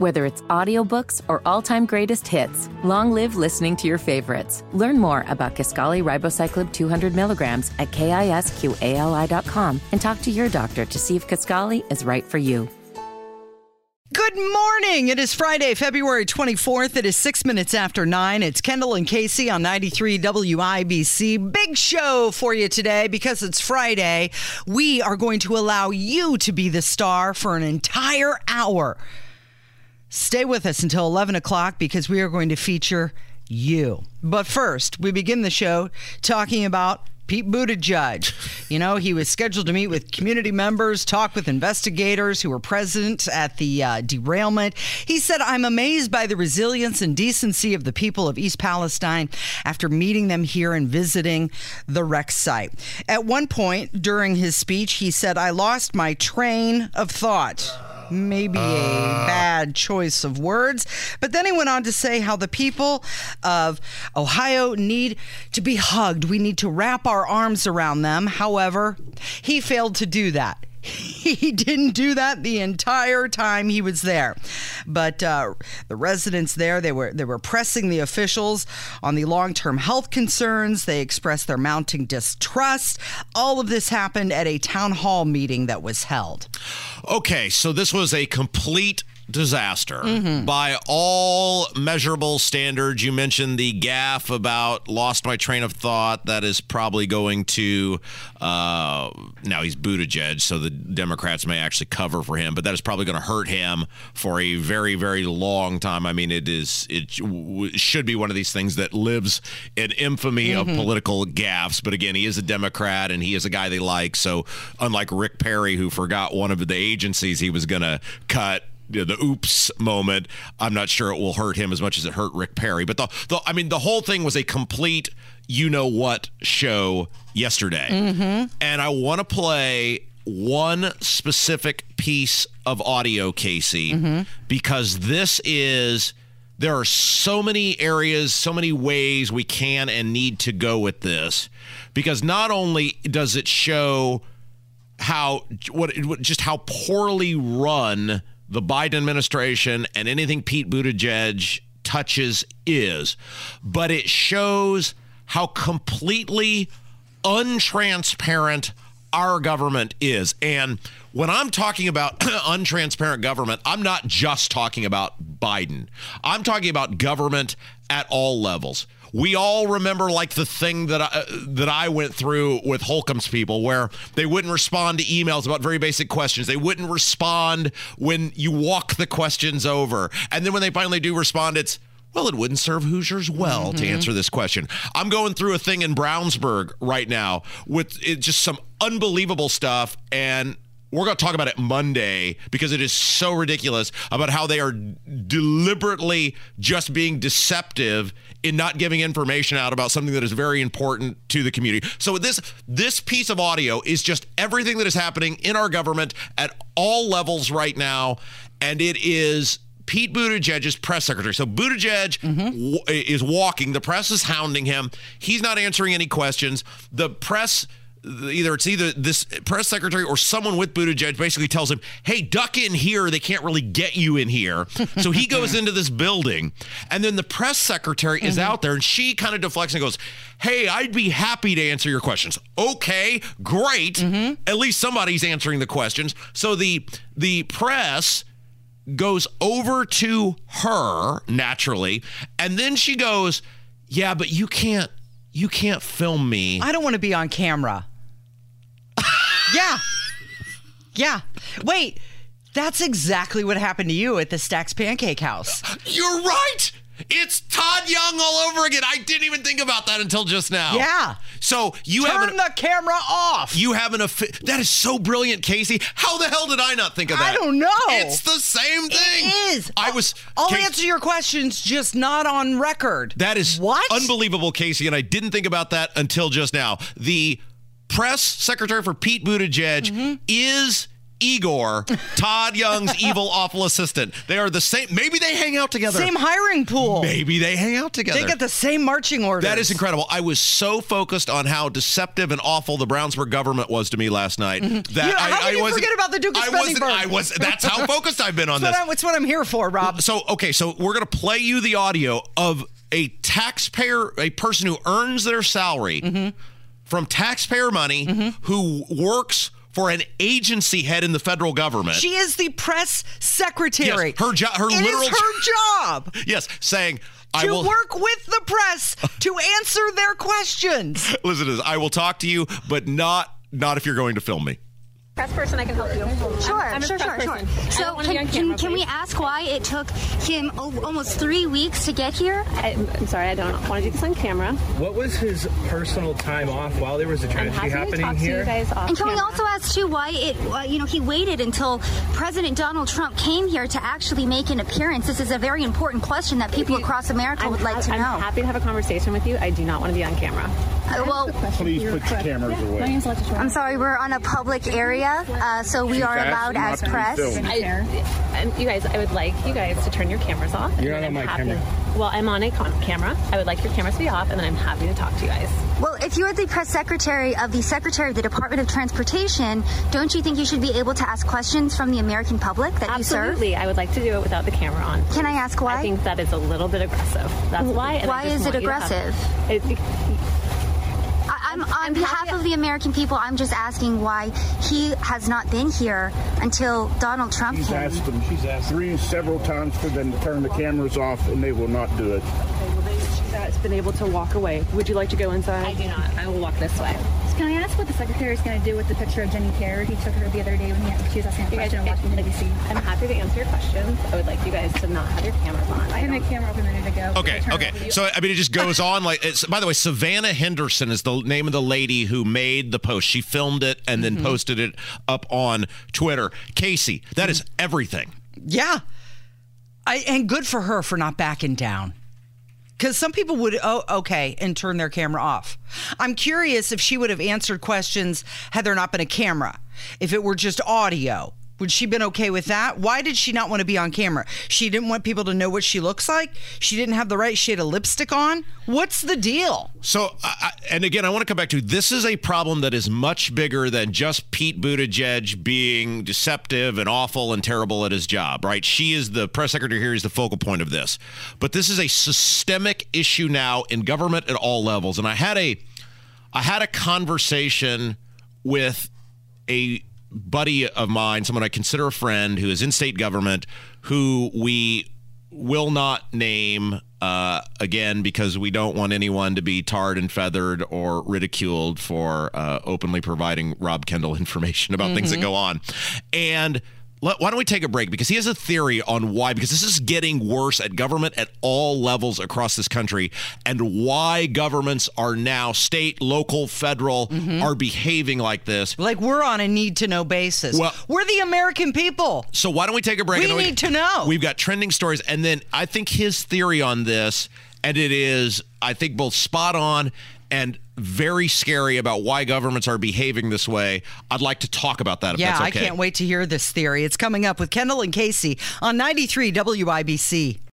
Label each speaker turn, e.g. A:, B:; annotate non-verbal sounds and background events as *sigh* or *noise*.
A: Whether it's audiobooks or all-time greatest hits, long live listening to your favorites. Learn more about Kisqali Ribociclib 200 milligrams at kisqali.com and talk to your doctor to see if Kisqali is right for you.
B: Good morning. It is Friday, February 24th. It is six minutes after nine. It's Kendall and Casey on 93 WIBC. Big show for you today because it's Friday. We are going to allow you to be the star for an entire hour. Stay with us until 11 o'clock because we are going to feature you. But first, we begin the show talking about Pete Buttigieg. You know, he was scheduled to meet with community members, talk with investigators who were present at the uh, derailment. He said, I'm amazed by the resilience and decency of the people of East Palestine after meeting them here and visiting the wreck site. At one point during his speech, he said, I lost my train of thought maybe a uh. bad choice of words. But then he went on to say how the people of Ohio need to be hugged. We need to wrap our arms around them. However, he failed to do that. *laughs* He didn't do that the entire time he was there, but uh, the residents there they were they were pressing the officials on the long term health concerns. They expressed their mounting distrust. All of this happened at a town hall meeting that was held.
C: Okay, so this was a complete disaster by all measurable standards. You mentioned the gaff about lost my train of thought. That is probably going to uh, now he's Buttigieg, so the Democrats may actually cover for him, but that is probably going to hurt him for a very, very long time. I mean, it is it w- should be one of these things that lives in infamy of political gaffes. But again, he is a Democrat and he is a guy they like. So unlike Rick Perry, who forgot one of the agencies he was going to cut you know, the oops moment. I'm not sure it will hurt him as much as it hurt Rick Perry. But the, the I mean, the whole thing was a complete you know what show yesterday. Mm-hmm. And I want to play one specific piece of audio, Casey, mm-hmm. because this is. There are so many areas, so many ways we can and need to go with this because not only does it show how what, what just how poorly run the Biden administration and anything Pete Buttigieg touches is, but it shows how completely untransparent our government is. And when I'm talking about *clears throat* untransparent government, I'm not just talking about Biden. I'm talking about government at all levels. We all remember like the thing that I, that I went through with Holcomb's people where they wouldn't respond to emails about very basic questions. They wouldn't respond when you walk the questions over. And then when they finally do respond, it's well, it wouldn't serve Hoosiers well to mm-hmm. answer this question. I'm going through a thing in Brownsburg right now with it, just some unbelievable stuff. And we're going to talk about it Monday because it is so ridiculous about how they are deliberately just being deceptive in not giving information out about something that is very important to the community. So this this piece of audio is just everything that is happening in our government at all levels right now and it is Pete Buttigieg's press secretary. So Buttigieg mm-hmm. w- is walking. The press is hounding him. He's not answering any questions. The press, either it's either this press secretary or someone with Buttigieg, basically tells him, "Hey, duck in here. They can't really get you in here." so he goes into this building, and then the press secretary is mm-hmm. out there, and she kind of deflects and goes. Hey, I'd be happy to answer your questions. Okay, great. Mm-hmm. At least somebody's answering the questions. So the the press goes over to her naturally and then she goes yeah but you can't you can't film me
B: I don't want to be on camera. Yeah. Yeah. Wait, that's exactly what happened to you at the Stacks Pancake House. *gasps*
C: you're right it's todd young all over again i didn't even think about that until just now
B: Yeah.
C: so you have
B: Turn
C: an,
B: the camera off.
C: you have an affi- that is so brilliant casey how the hell did i not think of that
B: I don't know.
C: it's the same thing
B: It is.
C: i was
B: I'll
C: Casey-
B: answer your questions, just not on record.
C: That is
B: what?
C: unbelievable, Casey, and I didn't think about that until just now. The press secretary for Pete Buttigieg
B: Mm-hmm.
C: is Igor, Todd Young's *laughs* evil, awful assistant. They are the same. Maybe they hang out together.
B: Same hiring pool.
C: Maybe they hang out together.
B: They get the same marching orders.
C: That is incredible. I was so focused on how deceptive and awful the Brownsburg government was to me last night
B: Mm-hmm.
C: that
B: You-
C: I,
B: how
C: I
B: you
C: wasn't-
B: forget about the Duke of
C: I wasn't. I was. That's how focused I've been on
B: That's
C: this.
B: what, I, that's what I'm here for, Rob.
C: So okay, so we're gonna play you the audio of a taxpayer, a person who earns their salary
B: Mm-hmm.
C: From taxpayer money, mm-hmm. who works for an agency head in the federal government.
B: She is the press secretary.
C: Yes, her jo- her
B: It is
C: literal-
B: her job
C: yes, saying I
B: to
C: will
B: work with the press to answer their questions. *laughs*
C: listen to this. I will talk to you, but not not if you're going to film me.
D: Press person, I can help you.
E: Sure,
D: I'm, I'm
E: sure, sure, sure.
D: person. I
E: So
D: don't wanna be
E: can,
D: on
E: can, can we ask why it took him o- almost three weeks to get here?
D: I, I'm sorry, I don't want to do this on camera.
F: What was his personal time off while there was a
D: I'm
F: tragedy
D: happy to
F: happening
D: to
F: here?
D: you guys off
E: And can we also ask too why it, uh, you know, he waited until President Donald Trump came here to actually make an appearance? This is a very important question that people across America
D: I'm
E: would like
D: ha-
E: to
D: I'm
E: know.
D: happy to have a conversation with you. I do not want to be on camera.
E: Uh, well,
G: Please put your cameras away.
D: My name's
E: I'm sorry, we're on a public area, uh, so we are allowed as press.
D: I, you guys, I would like you guys to turn your cameras off.
F: You're not on
D: I'm
F: my
D: happy-
F: camera.
D: Well, I'm on a con- camera. I would like your cameras to be off, and then I'm happy to talk to you guys.
E: Well, if you're the press secretary of the Secretary of the Department of Transportation, don't you think you should be able to ask questions from the American public that you serve?
D: Absolutely, I would like to do it without the camera on.
E: Can I ask why?
D: I think that is a little bit aggressive. That's why.
E: Why is it
D: want you
E: aggressive?
D: It-
E: I, I'm on behalf of the American people. I'm just asking why he has not been here until Donald Trump
G: She's
E: came.
G: asked them, she's asked three several times for them to turn the cameras off, and they will not do it.
H: that's been able to walk away. Would you like to go inside?
D: I do not. I will walk this way.
I: Can I ask what the secretary is going to do with the picture of Jenny Kerr? He took her the other day when he, she was asking a
D: You
I: question in Washington, D.C.
D: I'm happy to answer your questions. I would like you guys to not have your cameras on.
I: I had my camera up a minute ago.
C: Okay, okay. So I mean, it just goes on like. It's, by the way, Savannah Henderson is the name of the lady who made the post. She filmed it and then mm-hmm. posted it up on Twitter. Casey, that is everything.
B: Yeah. I, and good for her for not backing down. Because some people would, oh, okay, and turn their camera off. I'm curious if she would have answered questions had there not been a camera. If it were just audio, would she been okay with that? Why did she not want to be on camera? She didn't want people to know what she looks like. She didn't have the right shade of lipstick on. What's the deal?
C: So, I- and again, I want to come back to this is a problem that is much bigger than just Pete Buttigieg being deceptive and awful and terrible at his job, right? She is the press secretary here, is the focal point of this. But this is a systemic issue now in government at all levels. And I had a, I had a conversation with a buddy of mine, someone I consider a friend who is in state government, who we will not name uh, again because we don't want anyone to be tarred and feathered or ridiculed for uh, openly providing Rob Kendall *laughs* information about things that go on. And why don't we take a break? Because he has a theory on why, because this is getting worse at government at all levels across this country, and why governments are now state, local, federal mm-hmm. are behaving like this.
B: Like we're on a need to know basis.
C: Well-
B: we're the American people.
C: So why don't we take a break?
B: We need to know.
C: We've got trending stories, and then I think his theory on this, and it is, I think, both spot on and very scary about why governments are behaving this way. I'd like to talk about that if
B: Yeah,
C: that's
B: I can't wait to hear this theory. It's coming up with Kendall and Casey on 93 WIBC.